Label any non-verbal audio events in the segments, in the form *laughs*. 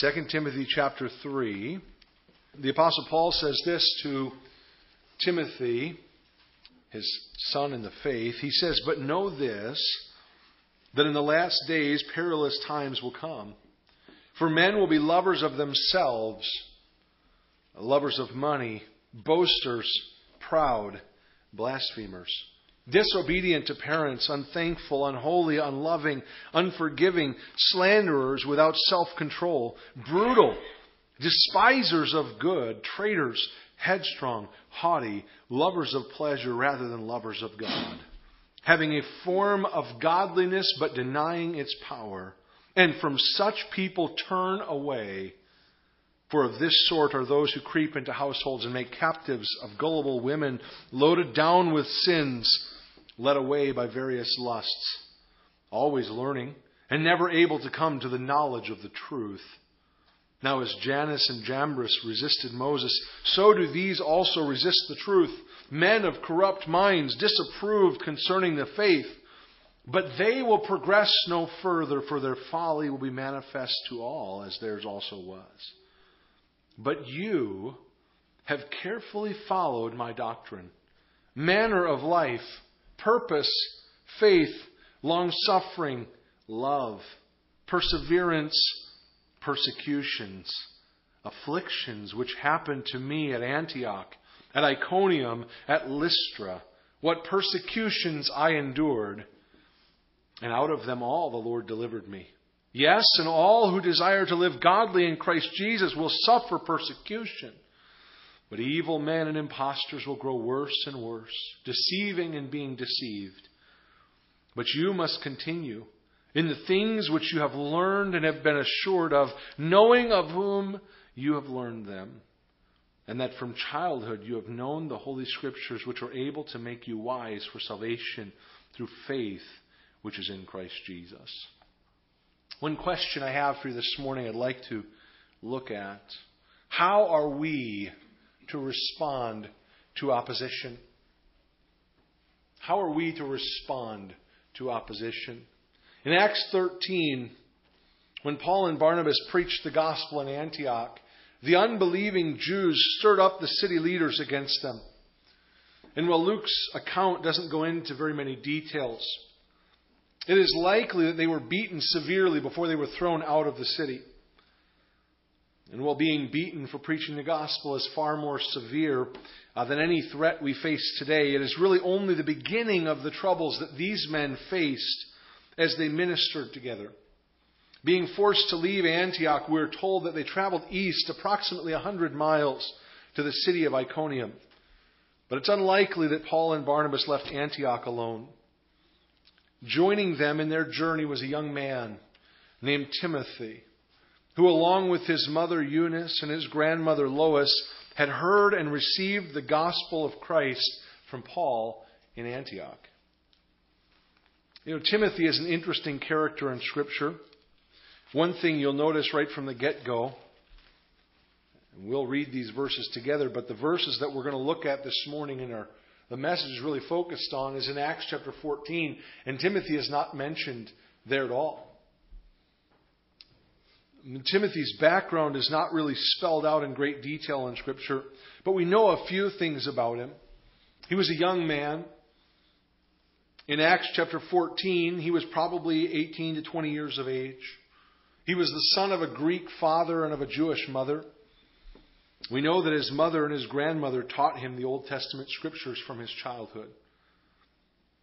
2 Timothy chapter 3. The Apostle Paul says this to Timothy, his son in the faith. He says, But know this, that in the last days perilous times will come. For men will be lovers of themselves, lovers of money, boasters, proud, blasphemers disobedient to parents, unthankful, unholy, unloving, unforgiving, slanderers without self control, brutal, despisers of good, traitors, headstrong, haughty, lovers of pleasure rather than lovers of God, having a form of godliness but denying its power. And from such people turn away. For of this sort are those who creep into households and make captives of gullible women, loaded down with sins led away by various lusts, always learning, and never able to come to the knowledge of the truth. Now, as Jannes and Jambres resisted Moses, so do these also resist the truth. Men of corrupt minds, disapproved concerning the faith. But they will progress no further, for their folly will be manifest to all, as theirs also was. But you have carefully followed my doctrine, manner of life, purpose, faith, long suffering, love, perseverance, persecutions, afflictions which happened to me at Antioch, at Iconium, at Lystra, what persecutions I endured, and out of them all the Lord delivered me. Yes, and all who desire to live godly in Christ Jesus will suffer persecution. But evil men and impostors will grow worse and worse, deceiving and being deceived. But you must continue in the things which you have learned and have been assured of, knowing of whom you have learned them, and that from childhood you have known the Holy Scriptures, which are able to make you wise for salvation through faith which is in Christ Jesus. One question I have for you this morning I'd like to look at. How are we to respond to opposition? How are we to respond to opposition? In Acts 13, when Paul and Barnabas preached the gospel in Antioch, the unbelieving Jews stirred up the city leaders against them. And while Luke's account doesn't go into very many details, it is likely that they were beaten severely before they were thrown out of the city. And while being beaten for preaching the gospel is far more severe uh, than any threat we face today, it is really only the beginning of the troubles that these men faced as they ministered together. Being forced to leave Antioch, we're told that they traveled east approximately 100 miles to the city of Iconium. But it's unlikely that Paul and Barnabas left Antioch alone. Joining them in their journey was a young man named Timothy who, along with his mother Eunice and his grandmother Lois, had heard and received the gospel of Christ from Paul in Antioch. You know, Timothy is an interesting character in Scripture. One thing you'll notice right from the get go, and we'll read these verses together, but the verses that we're going to look at this morning in our the message is really focused on is in Acts chapter 14, and Timothy is not mentioned there at all. Timothy's background is not really spelled out in great detail in Scripture, but we know a few things about him. He was a young man. In Acts chapter 14, he was probably 18 to 20 years of age. He was the son of a Greek father and of a Jewish mother. We know that his mother and his grandmother taught him the Old Testament scriptures from his childhood.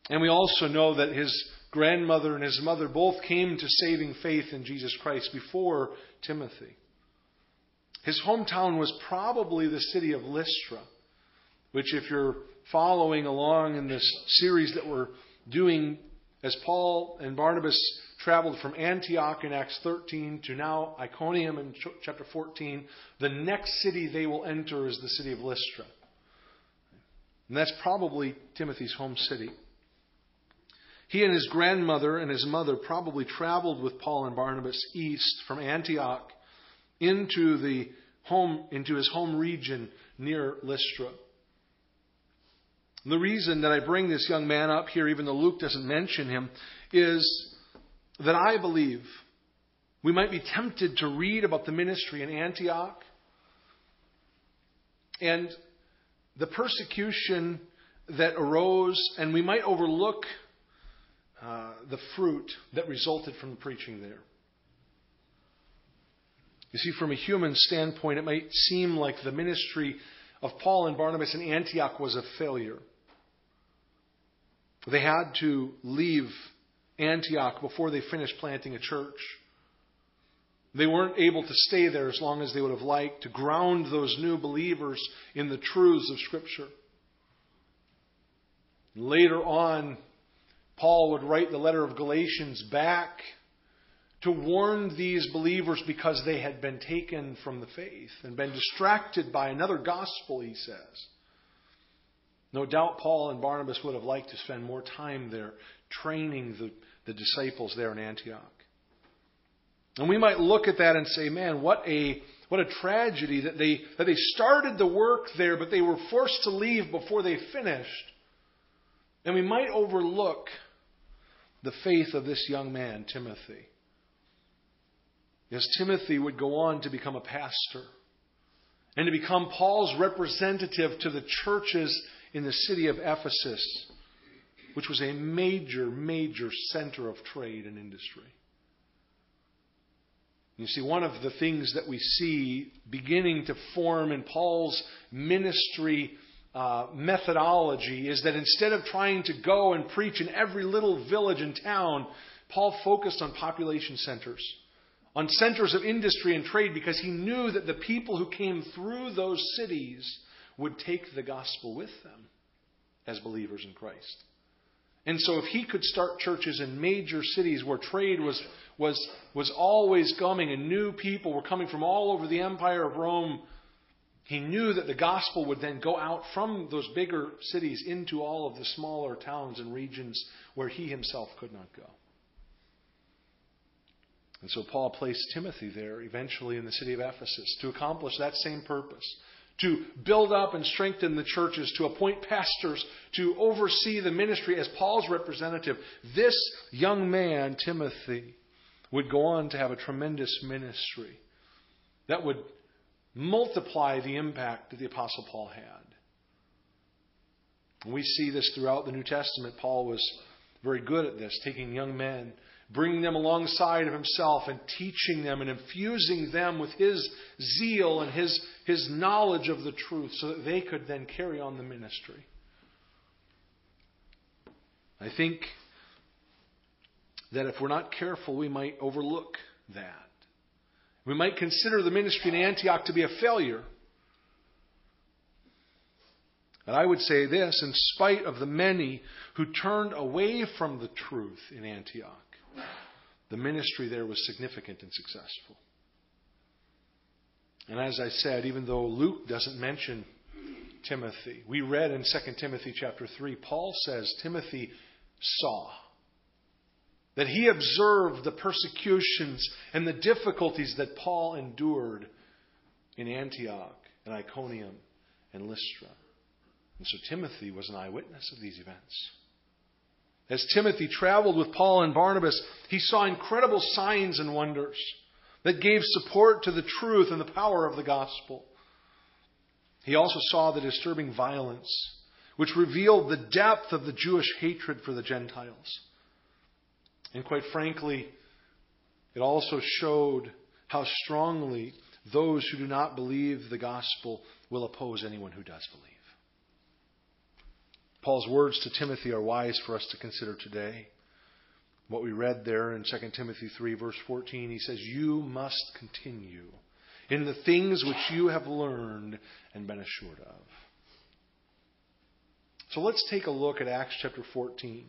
And we also know that his grandmother and his mother both came to saving faith in Jesus Christ before Timothy. His hometown was probably the city of Lystra, which, if you're following along in this series that we're doing, as Paul and Barnabas traveled from Antioch in Acts 13 to now Iconium in chapter 14, the next city they will enter is the city of Lystra. And that's probably Timothy's home city. He and his grandmother and his mother probably traveled with Paul and Barnabas east from Antioch into the home into his home region near Lystra. The reason that I bring this young man up here, even though Luke doesn't mention him, is that I believe We might be tempted to read about the ministry in Antioch and the persecution that arose, and we might overlook uh, the fruit that resulted from the preaching there. You see, from a human standpoint, it might seem like the ministry of Paul and Barnabas in Antioch was a failure. They had to leave Antioch before they finished planting a church. They weren't able to stay there as long as they would have liked to ground those new believers in the truths of Scripture. Later on, Paul would write the letter of Galatians back to warn these believers because they had been taken from the faith and been distracted by another gospel, he says. No doubt Paul and Barnabas would have liked to spend more time there training the, the disciples there in Antioch. And we might look at that and say, man, what a what a tragedy that they that they started the work there, but they were forced to leave before they finished. And we might overlook the faith of this young man, Timothy. As Timothy would go on to become a pastor and to become Paul's representative to the churches in the city of Ephesus, which was a major, major center of trade and industry. You see, one of the things that we see beginning to form in Paul's ministry uh, methodology is that instead of trying to go and preach in every little village and town, Paul focused on population centers, on centers of industry and trade, because he knew that the people who came through those cities would take the gospel with them as believers in Christ. And so, if he could start churches in major cities where trade was, was, was always coming and new people were coming from all over the empire of Rome, he knew that the gospel would then go out from those bigger cities into all of the smaller towns and regions where he himself could not go. And so Paul placed Timothy there eventually in the city of Ephesus to accomplish that same purpose to build up and strengthen the churches, to appoint pastors, to oversee the ministry as Paul's representative. This young man, Timothy, would go on to have a tremendous ministry that would multiply the impact that the Apostle Paul had. And we see this throughout the New Testament. Paul was very good at this, taking young men bringing them alongside of himself and teaching them and infusing them with his zeal and his, his knowledge of the truth so that they could then carry on the ministry. I think that if we're not careful, we might overlook that. We might consider the ministry in Antioch to be a failure. And I would say this in spite of the many who turned away from the truth in Antioch, the ministry there was significant and successful. And as I said, even though Luke doesn't mention Timothy, we read in 2 Timothy chapter 3, Paul says Timothy saw. That he observed the persecutions and the difficulties that Paul endured in Antioch and Iconium and Lystra. And so Timothy was an eyewitness of these events. As Timothy traveled with Paul and Barnabas, he saw incredible signs and wonders that gave support to the truth and the power of the gospel. He also saw the disturbing violence, which revealed the depth of the Jewish hatred for the Gentiles. And quite frankly, it also showed how strongly those who do not believe the gospel will oppose anyone who does believe. Paul's words to Timothy are wise for us to consider today. What we read there in 2 Timothy 3, verse 14, he says, You must continue in the things which you have learned and been assured of. So let's take a look at Acts chapter 14.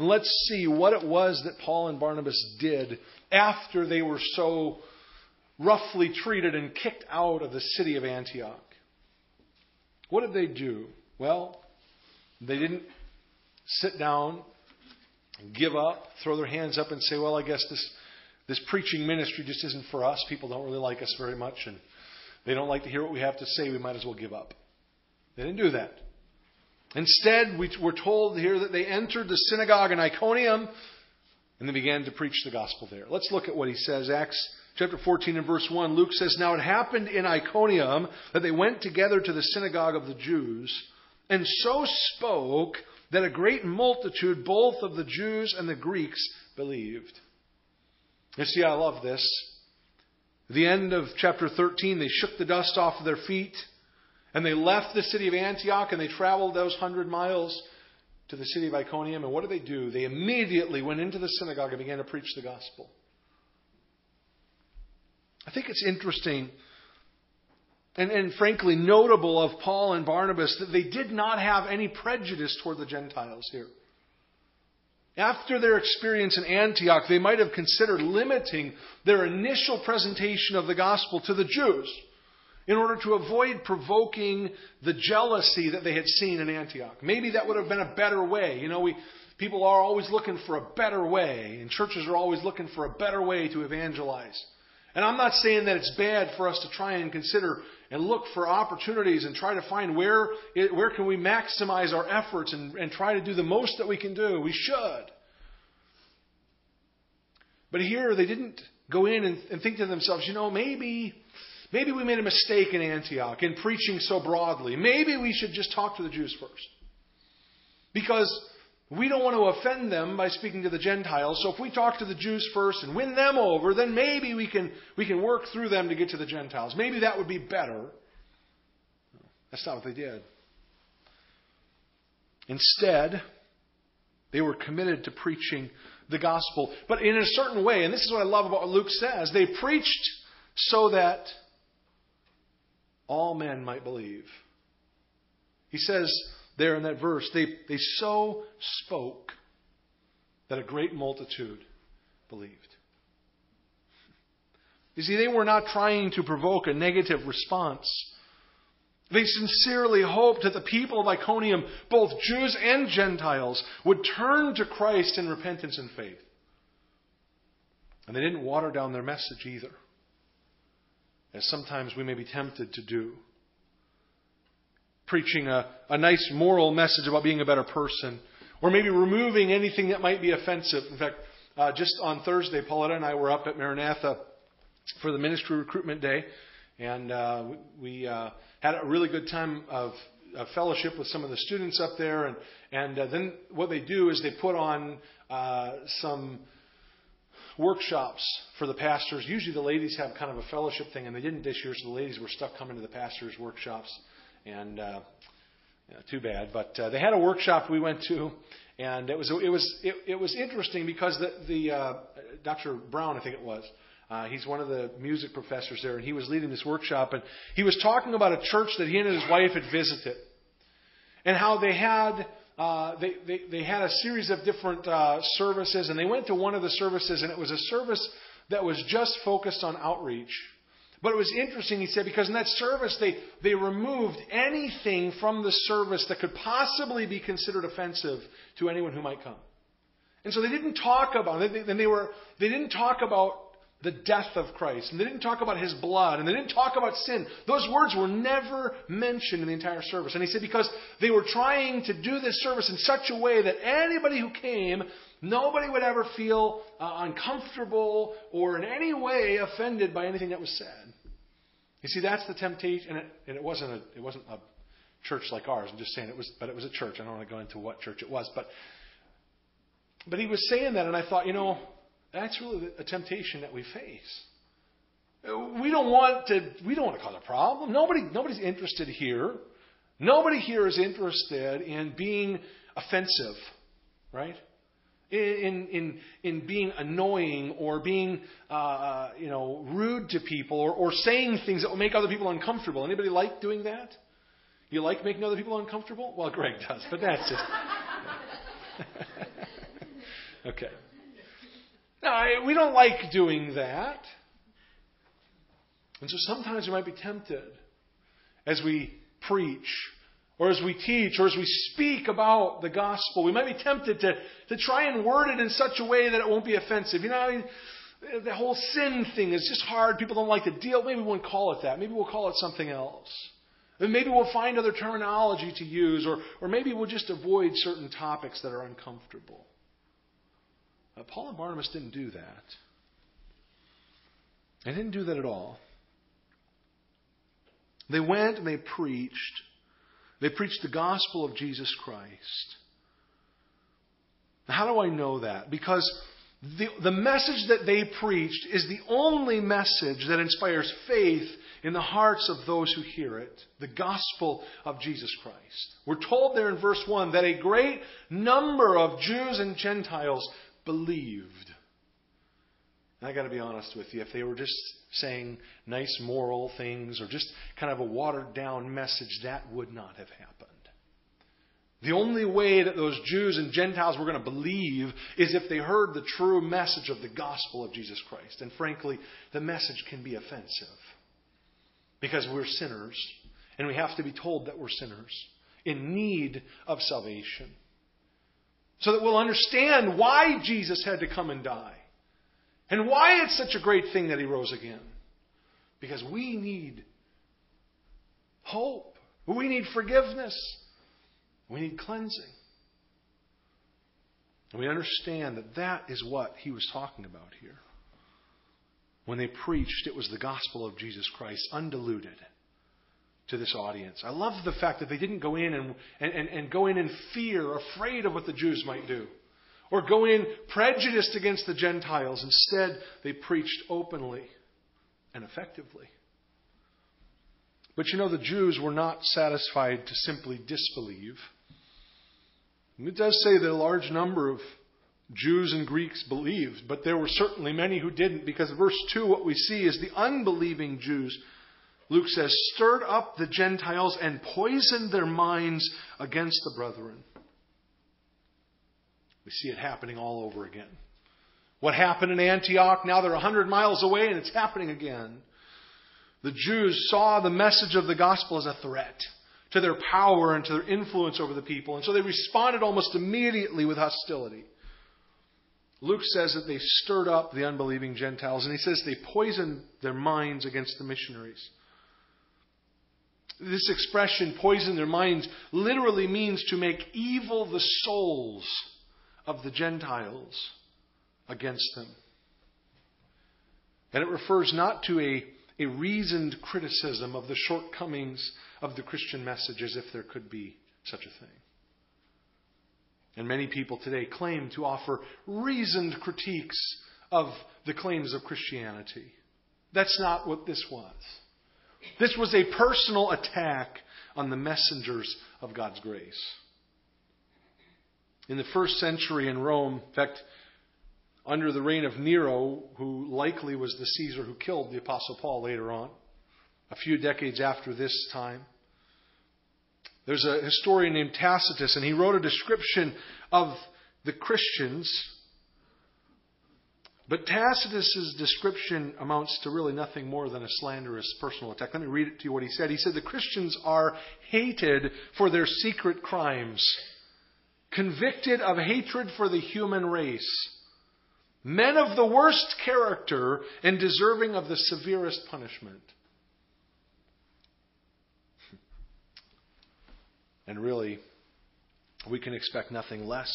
And let's see what it was that Paul and Barnabas did after they were so roughly treated and kicked out of the city of Antioch. What did they do? Well, they didn't sit down, give up, throw their hands up, and say, well, I guess this, this preaching ministry just isn't for us. People don't really like us very much, and they don't like to hear what we have to say. We might as well give up. They didn't do that. Instead, we, we're told here that they entered the synagogue in Iconium And they began to preach the gospel there. Let's look at what he says. Acts chapter 14 and verse 1. Luke says, Now it happened in Iconium that they went together to the synagogue of the Jews, and so spoke that a great multitude, both of the Jews and the Greeks, believed. You see, I love this. At the end of chapter 13, they shook the dust off of their feet, and they left the city of Antioch, and they traveled those hundred miles to the city of Iconium. And what did they do? They immediately went into the synagogue and began to preach the gospel. I think it's interesting and, and frankly notable of Paul and Barnabas that they did not have any prejudice toward the Gentiles here. After their experience in Antioch, they might have considered limiting their initial presentation of the gospel to the Jews in order to avoid provoking the jealousy that they had seen in Antioch. Maybe that would have been a better way. You know, we, people are always looking for a better way, and churches are always looking for a better way to evangelize. And I'm not saying that it's bad for us to try and consider and look for opportunities and try to find where, where can we maximize our efforts and, and try to do the most that we can do. We should. But here they didn't go in and, and think to themselves, you know, maybe, maybe we made a mistake in Antioch in preaching so broadly. Maybe we should just talk to the Jews first. Because we don't want to offend them by speaking to the Gentiles. So if we talk to the Jews first and win them over, then maybe we can, we can work through them to get to the Gentiles. Maybe that would be better. That's not what they did. Instead, they were committed to preaching the gospel, but in a certain way. And this is what I love about what Luke says. They preached so that all men might believe. He says, there in that verse, they, they so spoke that a great multitude believed. You see, they were not trying to provoke a negative response. They sincerely hoped that the people of Iconium, both Jews and Gentiles, would turn to Christ in repentance and faith. And they didn't water down their message either, as sometimes we may be tempted to do preaching a, a nice moral message about being a better person, or maybe removing anything that might be offensive. In fact, uh, just on Thursday, Pauletta and I were up at Maranatha for the ministry recruitment day, and uh, we uh, had a really good time of, of, fellowship with some of the students up there. And, and uh, then what they do is they put on uh, some workshops for the pastors. Usually the ladies have kind of a fellowship thing, and they didn't this year, so the ladies were stuck coming to the pastors' workshops and uh, know, too bad. But uh, they had a workshop we went to, and it was it was it, it was interesting because the the uh, Dr. Brown, I think it was. Uh, he's one of the music professors there, and he was leading this workshop, and he was talking about a church that he and his wife had visited, and how they had uh, they, they they had a series of different uh, services, and they went to one of the services, and it was a service that was just focused on outreach. But it was interesting, he said, because in that service they, they removed anything from the service that could possibly be considered offensive to anyone who might come. And so they didn't talk about it. And they, were, they didn't talk about the death of Christ. And they didn't talk about his blood. And they didn't talk about sin. Those words were never mentioned in the entire service. And he said because they were trying to do this service in such a way that anybody who came Nobody would ever feel uh, uncomfortable or in any way offended by anything that was said. You see, that's the temptation, and it, and it wasn't a it wasn't a church like ours. I'm just saying it was, but it was a church. I don't want to go into what church it was, but but he was saying that, and I thought, you know, that's really a temptation that we face. We don't want to we don't want to cause a problem. Nobody nobody's interested here. Nobody here is interested in being offensive, right? in, in, in being annoying or being, uh, uh, you know, rude to people or, or saying things that will make other people uncomfortable. Anybody like doing that? You like making other people uncomfortable? Well, Greg does, but that's just. *laughs* *laughs* okay. Now, we don't like doing that. And so sometimes we might be tempted as we preach or as we teach, or as we speak about the gospel, we might be tempted to, to try and word it in such a way that it won't be offensive. You know, I mean, the whole sin thing is just hard. People don't like to deal. Maybe we won't call it that. Maybe we'll call it something else. And maybe we'll find other terminology to use, or, or maybe we'll just avoid certain topics that are uncomfortable. But Paul and Barnabas didn't do that. They didn't do that at all. They went and they preached. They preached the gospel of Jesus Christ. How do I know that? Because the, the message that they preached is the only message that inspires faith in the hearts of those who hear it the gospel of Jesus Christ. We're told there in verse 1 that a great number of Jews and Gentiles believed. I got to be honest with you, if they were just saying nice moral things or just kind of a watered down message, that would not have happened. The only way that those Jews and Gentiles were going to believe is if they heard the true message of the gospel of Jesus Christ. And frankly, the message can be offensive because we're sinners and we have to be told that we're sinners in need of salvation. So that we'll understand why Jesus had to come and die and why it's such a great thing that he rose again. Because we need hope, we need forgiveness. We need cleansing. And we understand that that is what he was talking about here. When they preached, it was the gospel of Jesus Christ, undiluted, to this audience. I love the fact that they didn't go in and, and, and go in in fear, afraid of what the Jews might do, or go in prejudiced against the Gentiles. Instead, they preached openly and effectively. But you know, the Jews were not satisfied to simply disbelieve. It does say that a large number of Jews and Greeks believed, but there were certainly many who didn't, because verse 2, what we see is the unbelieving Jews, Luke says, stirred up the Gentiles and poisoned their minds against the brethren. We see it happening all over again. What happened in Antioch, now they're 100 miles away and it's happening again. The Jews saw the message of the gospel as a threat to their power and to their influence over the people. And so they responded almost immediately with hostility. Luke says that they stirred up the unbelieving Gentiles, and he says they poisoned their minds against the missionaries. This expression, poison their minds, literally means to make evil the souls of the Gentiles against them. And it refers not to a, a reasoned criticism of the shortcomings of the Christian message as if there could be such a thing. And many people today claim to offer reasoned critiques of the claims of Christianity. That's not what this was. This was a personal attack on the messengers of God's grace. In the first century in Rome, in fact, under the reign of Nero, who likely was the Caesar who killed the Apostle Paul later on, a few decades after this time. There's a historian named Tacitus, and he wrote a description of the Christians. But Tacitus's description amounts to really nothing more than a slanderous personal attack. Let me read it to you what he said. He said, The Christians are hated for their secret crimes, convicted of hatred for the human race, men of the worst character, and deserving of the severest punishment. *laughs* And really, we can expect nothing less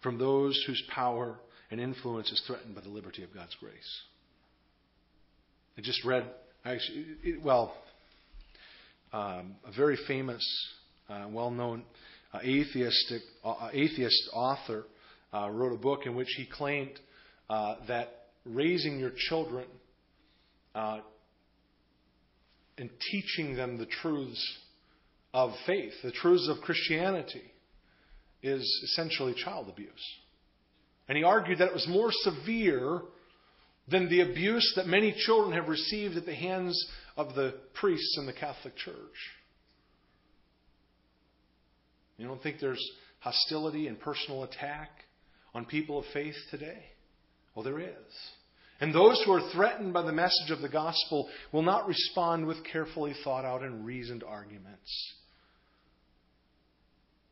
from those whose power and influence is threatened by the liberty of God's grace. I just read, actually, it, well, um, a very famous, uh, well known uh, atheistic, uh, atheist author uh, wrote a book in which he claimed uh, that raising your children uh, and teaching them the truths of faith, the truths of Christianity, is essentially child abuse. And he argued that it was more severe than the abuse that many children have received at the hands of the priests in the Catholic Church. You don't think there's hostility and personal attack on people of faith today? Well, there is. And those who are threatened by the message of the gospel will not respond with carefully thought out and reasoned arguments.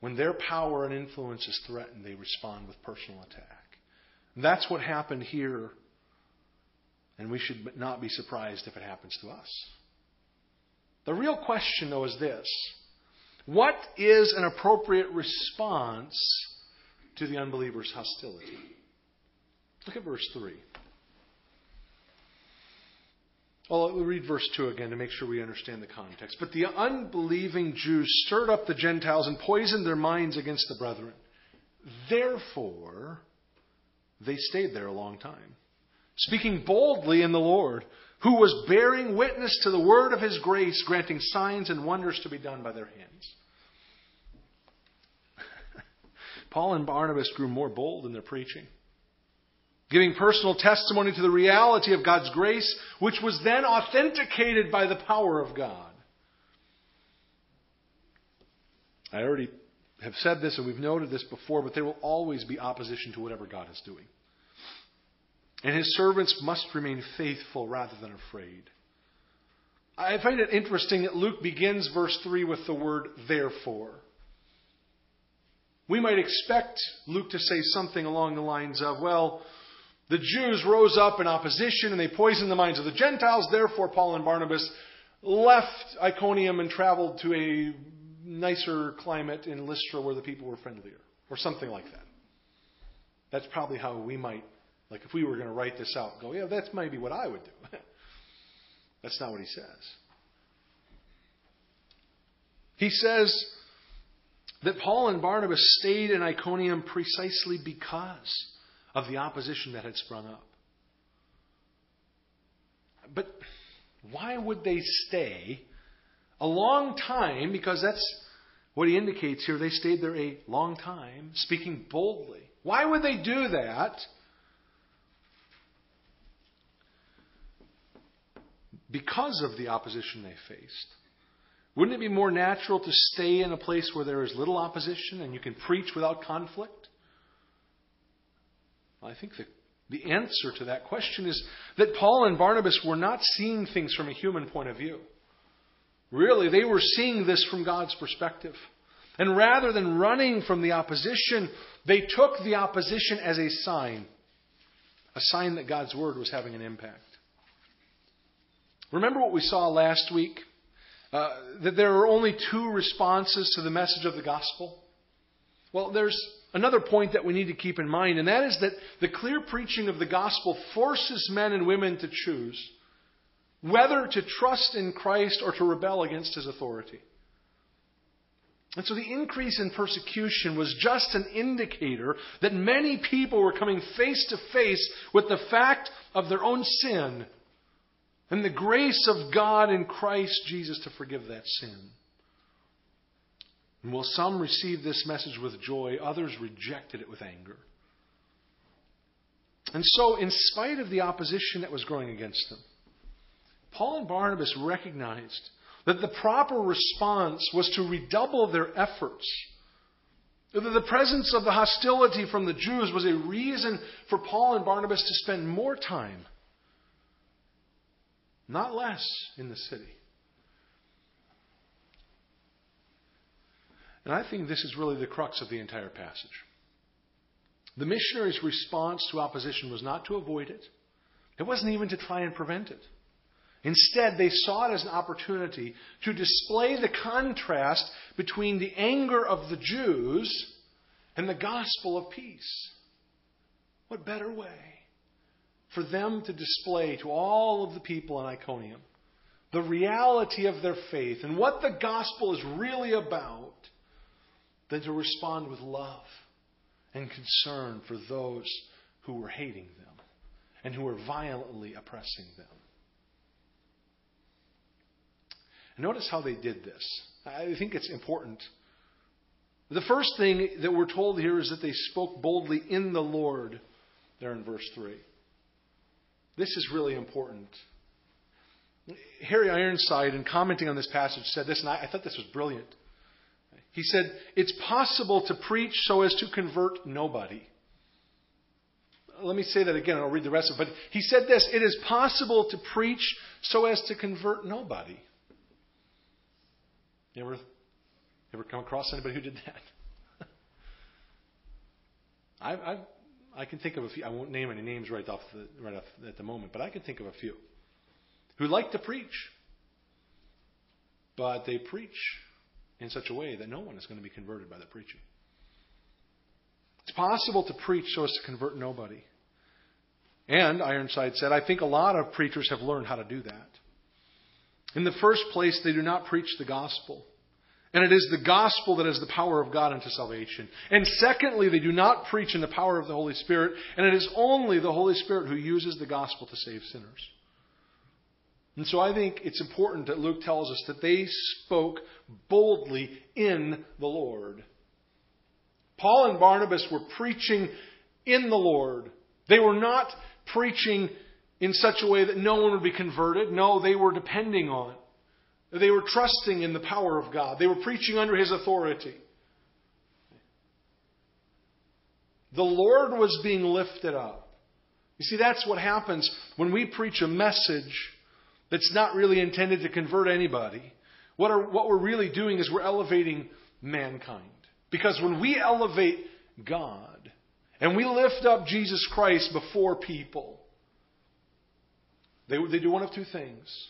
When their power and influence is threatened, they respond with personal attack. That's what happened here, and we should not be surprised if it happens to us. The real question, though, is this What is an appropriate response to the unbeliever's hostility. Look at verse 3. Well, we'll read verse 2 again to make sure we understand the context. But the unbelieving Jews stirred up the Gentiles and poisoned their minds against the brethren. Therefore, they stayed there a long time, speaking boldly in the Lord, who was bearing witness to the word of his grace, granting signs and wonders to be done by their hands. *laughs* Paul and Barnabas grew more bold in their preaching giving personal testimony to the reality of God's grace, which was then authenticated by the power of God. I already have said this and we've noted this before, but there will always be opposition to whatever God is doing. And his servants must remain faithful rather than afraid. I find it interesting that Luke begins verse 3 with the word therefore. We might expect Luke to say something along the lines of, well, the Jews rose up in opposition and they poisoned the minds of the Gentiles. Therefore, Paul and Barnabas left Iconium and traveled to a nicer climate in Lystra where the people were friendlier, or something like that. That's probably how we might, like if we were going to write this out, go, yeah, that's maybe what I would do. *laughs* that's not what he says. He says that Paul and Barnabas stayed in Iconium precisely because of the opposition that had sprung up. But why would they stay a long time? Because that's what he indicates here. They stayed there a long time, speaking boldly. Why would they do that? Because of the opposition they faced. Wouldn't it be more natural to stay in a place where there is little opposition and you can preach without conflict? Well, I think the, the answer to that question is that Paul and Barnabas were not seeing things from a human point of view. Really, they were seeing this from God's perspective. And rather than running from the opposition, they took the opposition as a sign, a sign that God's word was having an impact. Remember what we saw last week? Uh, that there are only two responses to the message of the gospel? Well, there's another point that we need to keep in mind, and that is that the clear preaching of the gospel forces men and women to choose whether to trust in Christ or to rebel against his authority. And so the increase in persecution was just an indicator that many people were coming face to face with the fact of their own sin and the grace of God in Christ Jesus to forgive that sin. And while some received this message with joy, others rejected it with anger. And so, in spite of the opposition that was growing against them, Paul and Barnabas recognized that the proper response was to redouble their efforts. That the presence of the hostility from the Jews was a reason for Paul and Barnabas to spend more time, not less, in the city. And I think this is really the crux of the entire passage. The missionaries' response to opposition was not to avoid it, it wasn't even to try and prevent it. Instead, they saw it as an opportunity to display the contrast between the anger of the Jews and the gospel of peace. What better way for them to display to all of the people in Iconium the reality of their faith and what the gospel is really about than to respond with love and concern for those who were hating them and who were violently oppressing them. Notice how they did this. I think it's important. The first thing that we're told here is that they spoke boldly in the Lord, there in verse 3. This is really important. Harry Ironside, in commenting on this passage, said this, and I, thought this was brilliant. He said, It's possible to preach so as to convert nobody. Let me say that again, and I'll read the rest of it. But he said this It is possible to preach so as to convert nobody. You ever, ever come across anybody who did that? *laughs* I, I, I can think of a few. I won't name any names right off the, right off at the moment, but I can think of a few who like to preach, but they preach in such a way that no one is going to be converted by the preaching. It's possible to preach so as to convert nobody. And, Ironside said, I think a lot of preachers have learned how to do that. In the first place, they do not preach the gospel. And it is the gospel that is the power of God unto salvation. And secondly, they do not preach in the power of the Holy Spirit, and it is only the Holy Spirit who uses the gospel to save sinners. And so I think it's important that Luke tells us that they spoke boldly in the Lord. Paul and Barnabas were preaching in the Lord. They were not preaching in such a way that no one would be converted. No, they were depending on. They were trusting in the power of God. They were preaching under His authority. The Lord was being lifted up. You see, that's what happens when we preach a message that's not really intended to convert anybody. What, are, what we're really doing is we're elevating mankind. Because when we elevate God and we lift up Jesus Christ before people, they, they do one of two things.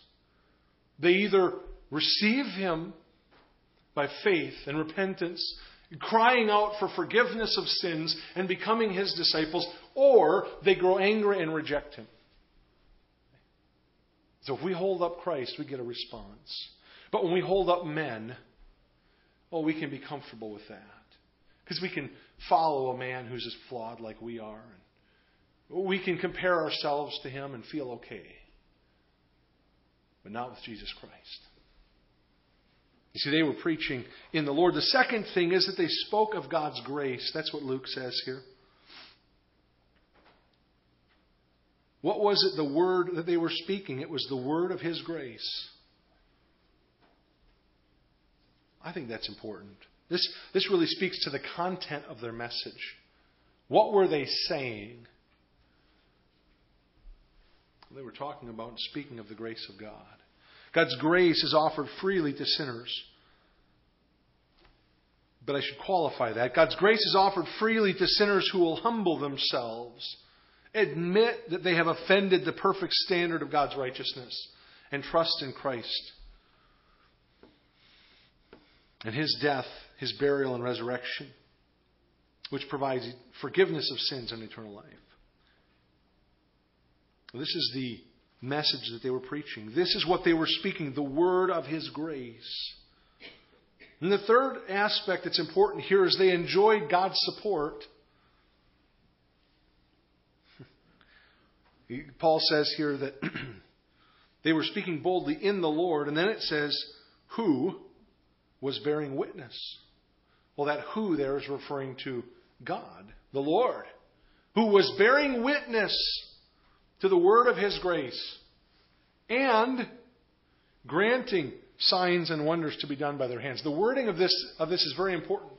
They either receive Him by faith and repentance, crying out for forgiveness of sins and becoming His disciples, or they grow angry and reject Him. So if we hold up Christ, we get a response. But when we hold up men, oh, we can be comfortable with that. Because we can follow a man who's as flawed like we are. And we can compare ourselves to him and feel okay. But not with Jesus Christ. You see, they were preaching in the Lord. The second thing is that they spoke of God's grace. That's what Luke says here. What was it, the word that they were speaking? It was the word of His grace. I think that's important. This, this really speaks to the content of their message. What were they saying? They were talking about speaking of the grace of God. God's grace is offered freely to sinners. But I should qualify that. God's grace is offered freely to sinners who will humble themselves, admit that they have offended the perfect standard of God's righteousness, and trust in Christ and his death, his burial, and resurrection, which provides forgiveness of sins and eternal life. This is the message that they were preaching. This is what they were speaking the word of his grace. And the third aspect that's important here is they enjoyed God's support. *laughs* Paul says here that *clears throat* they were speaking boldly in the Lord, and then it says, who was bearing witness. Well, that who there is referring to God, the Lord, who was bearing witness to the word of his grace and granting signs and wonders to be done by their hands. The wording of this, of this is very important.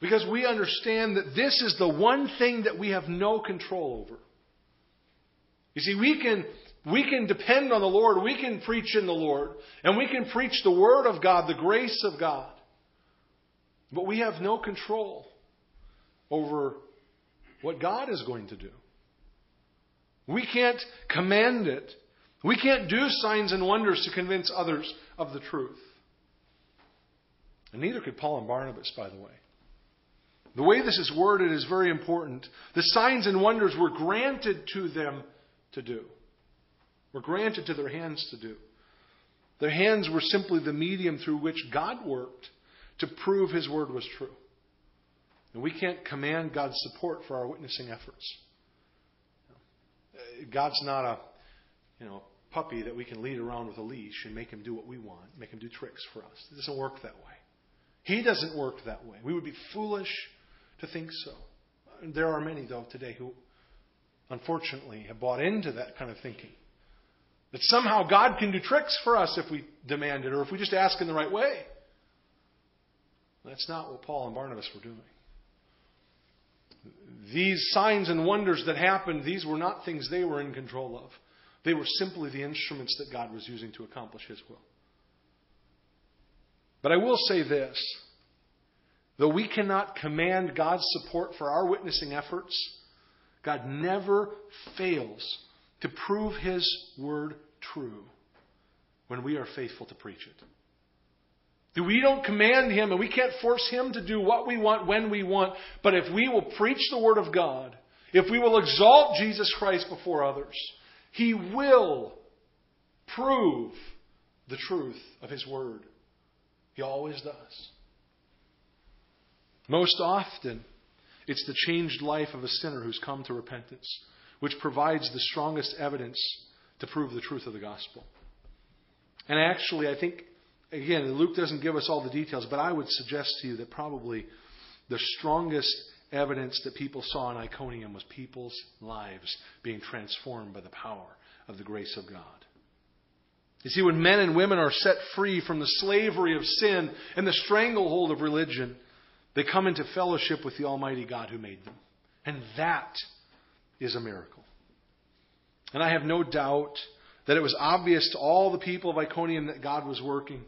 Because we understand that this is the one thing that we have no control over. You see, we can we can depend on the Lord. We can preach in the Lord. And we can preach the Word of God, the grace of God. But we have no control over what God is going to do. We can't command it. We can't do signs and wonders to convince others of the truth. And neither could Paul and Barnabas, by the way. The way this is worded is very important. The signs and wonders were granted to them to do were granted to their hands to do. Their hands were simply the medium through which God worked to prove His word was true. And we can't command God's support for our witnessing efforts. God's not a, you know, puppy that we can lead around with a leash and make him do what we want, make him do tricks for us. It doesn't work that way. He doesn't work that way. We would be foolish to think so. There are many, though, today who unfortunately have bought into that kind of thinking. That somehow God can do tricks for us if we demand it or if we just ask in the right way. That's not what Paul and Barnabas were doing. These signs and wonders that happened, these were not things they were in control of. They were simply the instruments that God was using to accomplish His will. But I will say this though we cannot command God's support for our witnessing efforts, God never fails to prove His word true when we are faithful to preach it. We don't command him and we can't force him to do what we want when we want. But if we will preach the Word of God, if we will exalt Jesus Christ before others, he will prove the truth of his Word. He always does. Most often, it's the changed life of a sinner who's come to repentance, which provides the strongest evidence to prove the truth of the gospel. And actually, I think, again, Luke doesn't give us all the details, but I would suggest to you that probably the strongest evidence that people saw in Iconium was people's lives being transformed by the power of the grace of God. You see, when men and women are set free from the slavery of sin and the stranglehold of religion, they come into fellowship with the Almighty God who made them. And that is a miracle. And I have no doubt that it was obvious to all the people of Iconium that God was working.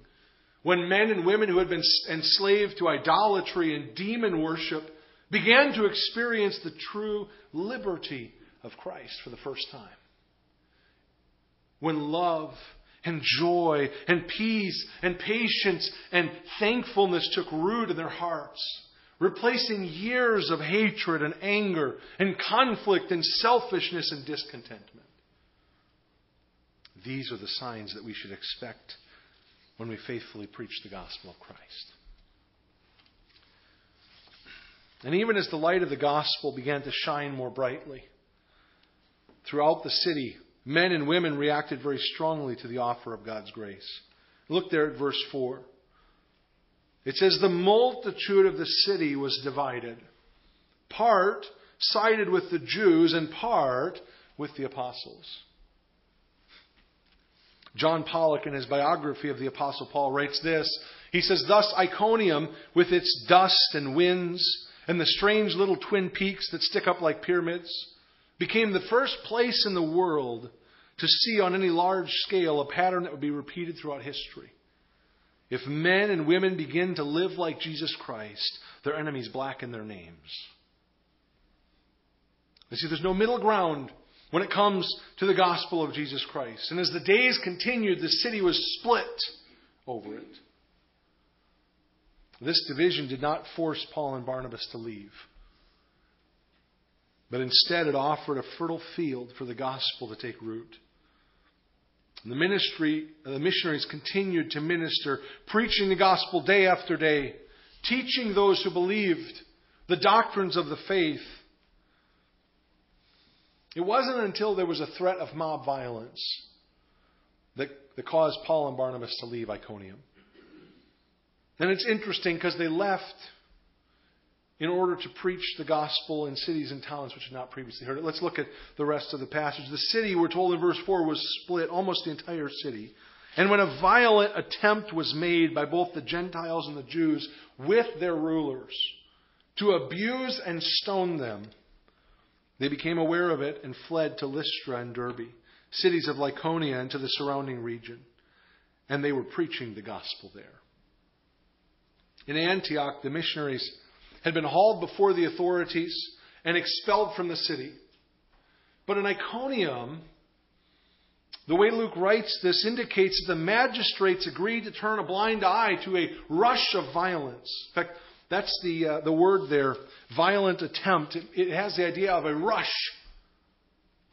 When men and women who had been enslaved to idolatry and demon worship began to experience the true liberty of Christ for the first time. When love and joy and peace and patience and thankfulness took root in their hearts, replacing years of hatred and anger and conflict and selfishness and discontentment. These are the signs that we should expect when we faithfully preach the gospel of Christ. And even as the light of the gospel began to shine more brightly throughout the city, men and women reacted very strongly to the offer of God's grace. Look there at verse 4. It says, The multitude of the city was divided. Part sided with the Jews, and part with the apostles. John Pollock, in his biography of the Apostle Paul, writes this. He says, Thus Iconium, with its dust and winds, and the strange little twin peaks that stick up like pyramids, became the first place in the world to see on any large scale a pattern that would be repeated throughout history. If men and women begin to live like Jesus Christ, their enemies blacken their names. You see, there's no middle ground when it comes to the gospel of Jesus Christ. And as the days continued, the city was split over it. This division did not force Paul and Barnabas to leave, but instead it offered a fertile field for the gospel to take root. And the ministry, uh, the missionaries continued to minister, preaching the gospel day after day, teaching those who believed the doctrines of the faith. It wasn't until there was a threat of mob violence that, that caused Paul and Barnabas to leave Iconium. And it's interesting because they left in order to preach the gospel in cities and towns which had not previously heard it. Let's look at the rest of the passage. The city, we're told in verse 4, was split, almost the entire city. And when a violent attempt was made by both the Gentiles and the Jews with their rulers to abuse and stone them, they became aware of it and fled to Lystra and Derbe, cities of Lycaonia and to the surrounding region. And they were preaching the gospel there. In Antioch, the missionaries had been hauled before the authorities and expelled from the city. But in Iconium, the way Luke writes this indicates that the magistrates agreed to turn a blind eye to a rush of violence. In fact, that's the, uh, the word there, violent attempt. It, it has the idea of a rush,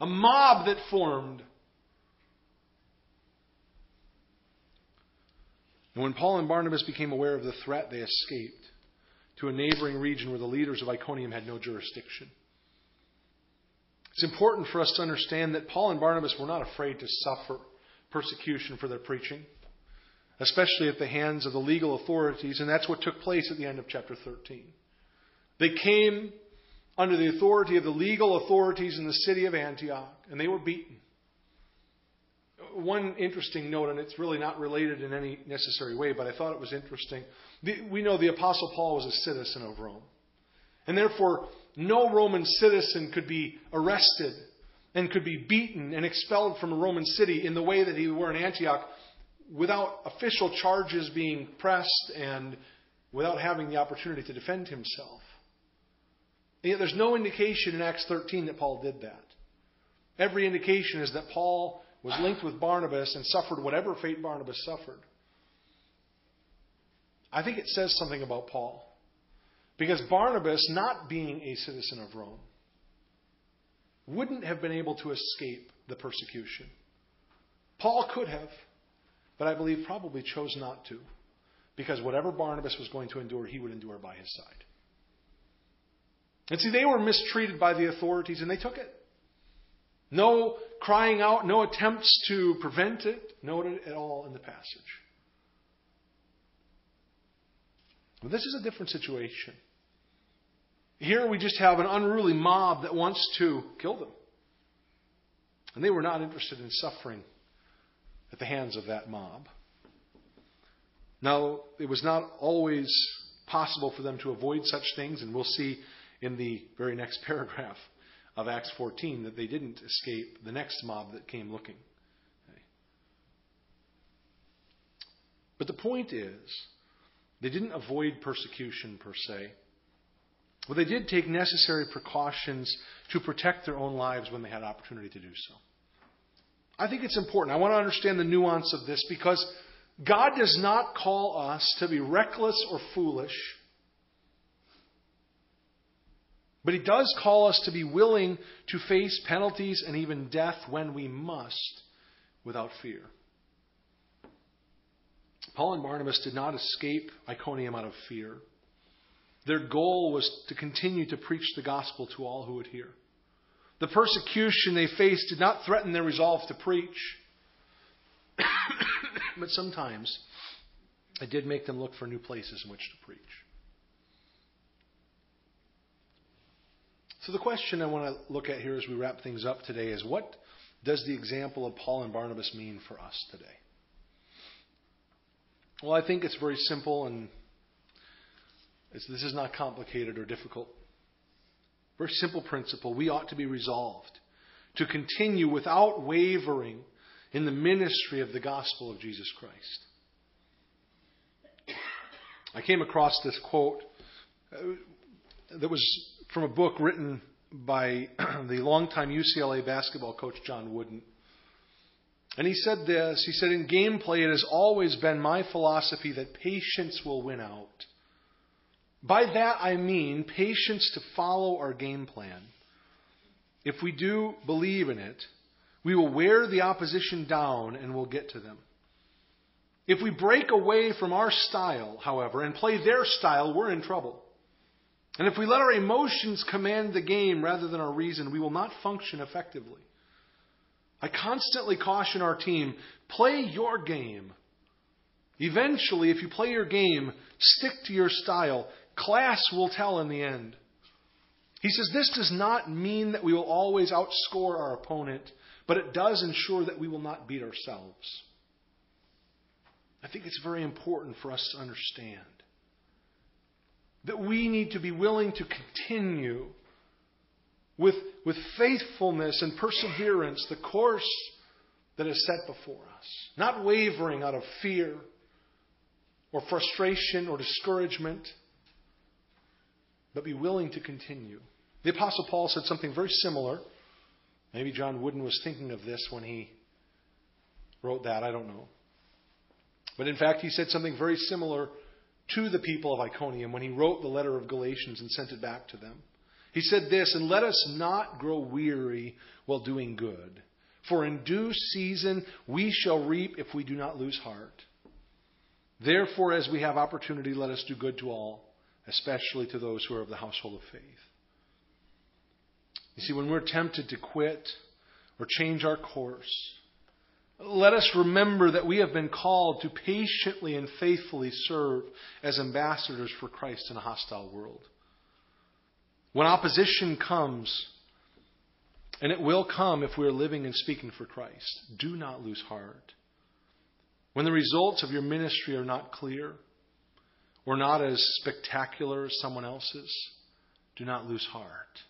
a mob that formed And when Paul and Barnabas became aware of the threat, they escaped to a neighboring region where the leaders of Iconium had no jurisdiction. It's important for us to understand that Paul and Barnabas were not afraid to suffer persecution for their preaching, especially at the hands of the legal authorities, and that's what took place at the end of chapter 13. They came under the authority of the legal authorities in the city of Antioch, and they were beaten one interesting note, and it's really not related in any necessary way, but I thought it was interesting. We know the Apostle Paul was a citizen of Rome. And therefore, no Roman citizen could be arrested and could be beaten and expelled from a Roman city in the way that he were in Antioch without official charges being pressed and without having the opportunity to defend himself. And yet there's no indication in Acts 13 that Paul did that. Every indication is that Paul was linked with Barnabas and suffered whatever fate Barnabas suffered. I think it says something about Paul. Because Barnabas, not being a citizen of Rome, wouldn't have been able to escape the persecution. Paul could have, but I believe probably chose not to. Because whatever Barnabas was going to endure, he would endure by his side. And see, they were mistreated by the authorities and they took it. No crying out, no attempts to prevent it, noted at all in the passage. But this is a different situation. Here we just have an unruly mob that wants to kill them. And they were not interested in suffering at the hands of that mob. Now, it was not always possible for them to avoid such things, and we'll see in the very next *laughs* paragraph of Acts 14 that they didn't escape the next mob that came looking. But the point is, they didn't avoid persecution per se. But they did take necessary precautions to protect their own lives when they had opportunity to do so. I think it's important. I want to understand the nuance of this because God does not call us to be reckless or foolish, but He does call us to be willing to face penalties and even death when we must without fear. Paul and Barnabas did not escape Iconium out of fear. Their goal was to continue to preach the gospel to all who would hear. The persecution they faced did not threaten their resolve to preach, *coughs* but sometimes it did make them look for new places in which to preach. So, the question I want to look at here as we wrap things up today is what does the example of Paul and Barnabas mean for us today? Well, I think it's very simple and this is not complicated or difficult. Very simple principle. We ought to be resolved to continue without wavering in the ministry of the gospel of Jesus Christ. I came across this quote uh, that was from a book written by *clears throat* the longtime UCLA basketball coach John Wooden. And he said this He said, In gameplay, it has always been my philosophy that patience will win out. By that I mean patience to follow our game plan. If we do believe in it, we will wear the opposition down and we'll get to them. If we break away from our style, however, and play their style, we're in trouble. And if we let our emotions command the game rather than our reason, we will not function effectively. I constantly caution our team play your game. Eventually, if you play your game, stick to your style. Class will tell in the end. He says this does not mean that we will always outscore our opponent, but it does ensure that we will not beat ourselves. I think it's very important for us to understand that we need to be willing to continue with, with faithfulness and perseverance the course that is set before us, not wavering out of fear or frustration or discouragement but be willing to continue. The Apostle Paul said something very similar. Maybe John Wooden was thinking of this when he wrote that. I don't know. But in fact, he said something very similar to the people of Iconium when he wrote the letter of Galatians and sent it back to them. He said this, and let us not grow weary while doing good. For in due season we shall reap if we do not lose heart. Therefore, as we have opportunity, let us do good to all especially to those who are of the household of faith. You see, when we're tempted to quit or change our course, let us remember that we have been called to patiently and faithfully serve as ambassadors for Christ in a hostile world. When opposition comes, and it will come if we are living and speaking for Christ, do not lose heart. When the results of your ministry are not clear, or not as spectacular as someone else's, do not lose heart.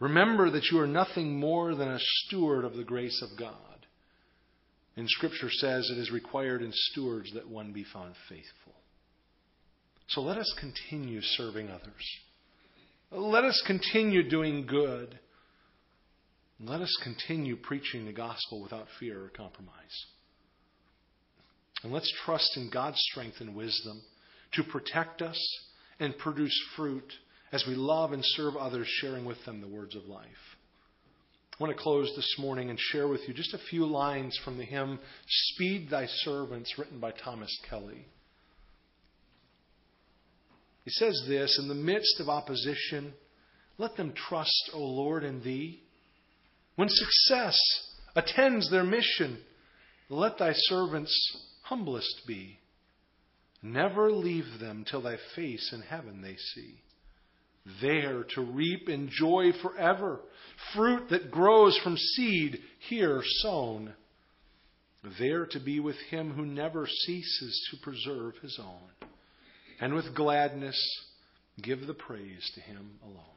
Remember that you are nothing more than a steward of the grace of God. And Scripture says it is required in stewards that one be found faithful. So let us continue serving others. Let us continue doing good. Let us continue preaching the gospel without fear or compromise. And let's trust in God's strength and wisdom to protect us and produce fruit as we love and serve others, sharing with them the words of life. I want to close this morning and share with you just a few lines from the hymn Speed Thy Servants, written by Thomas Kelly. He says this In the midst of opposition, let them trust, O Lord, in Thee. When success attends their mission, let Thy servants humblest be. Never leave them till Thy face in heaven they see. There to reap in joy forever, fruit that grows from seed here sown, there to be with him who never ceases to preserve his own, and with gladness give the praise to him alone.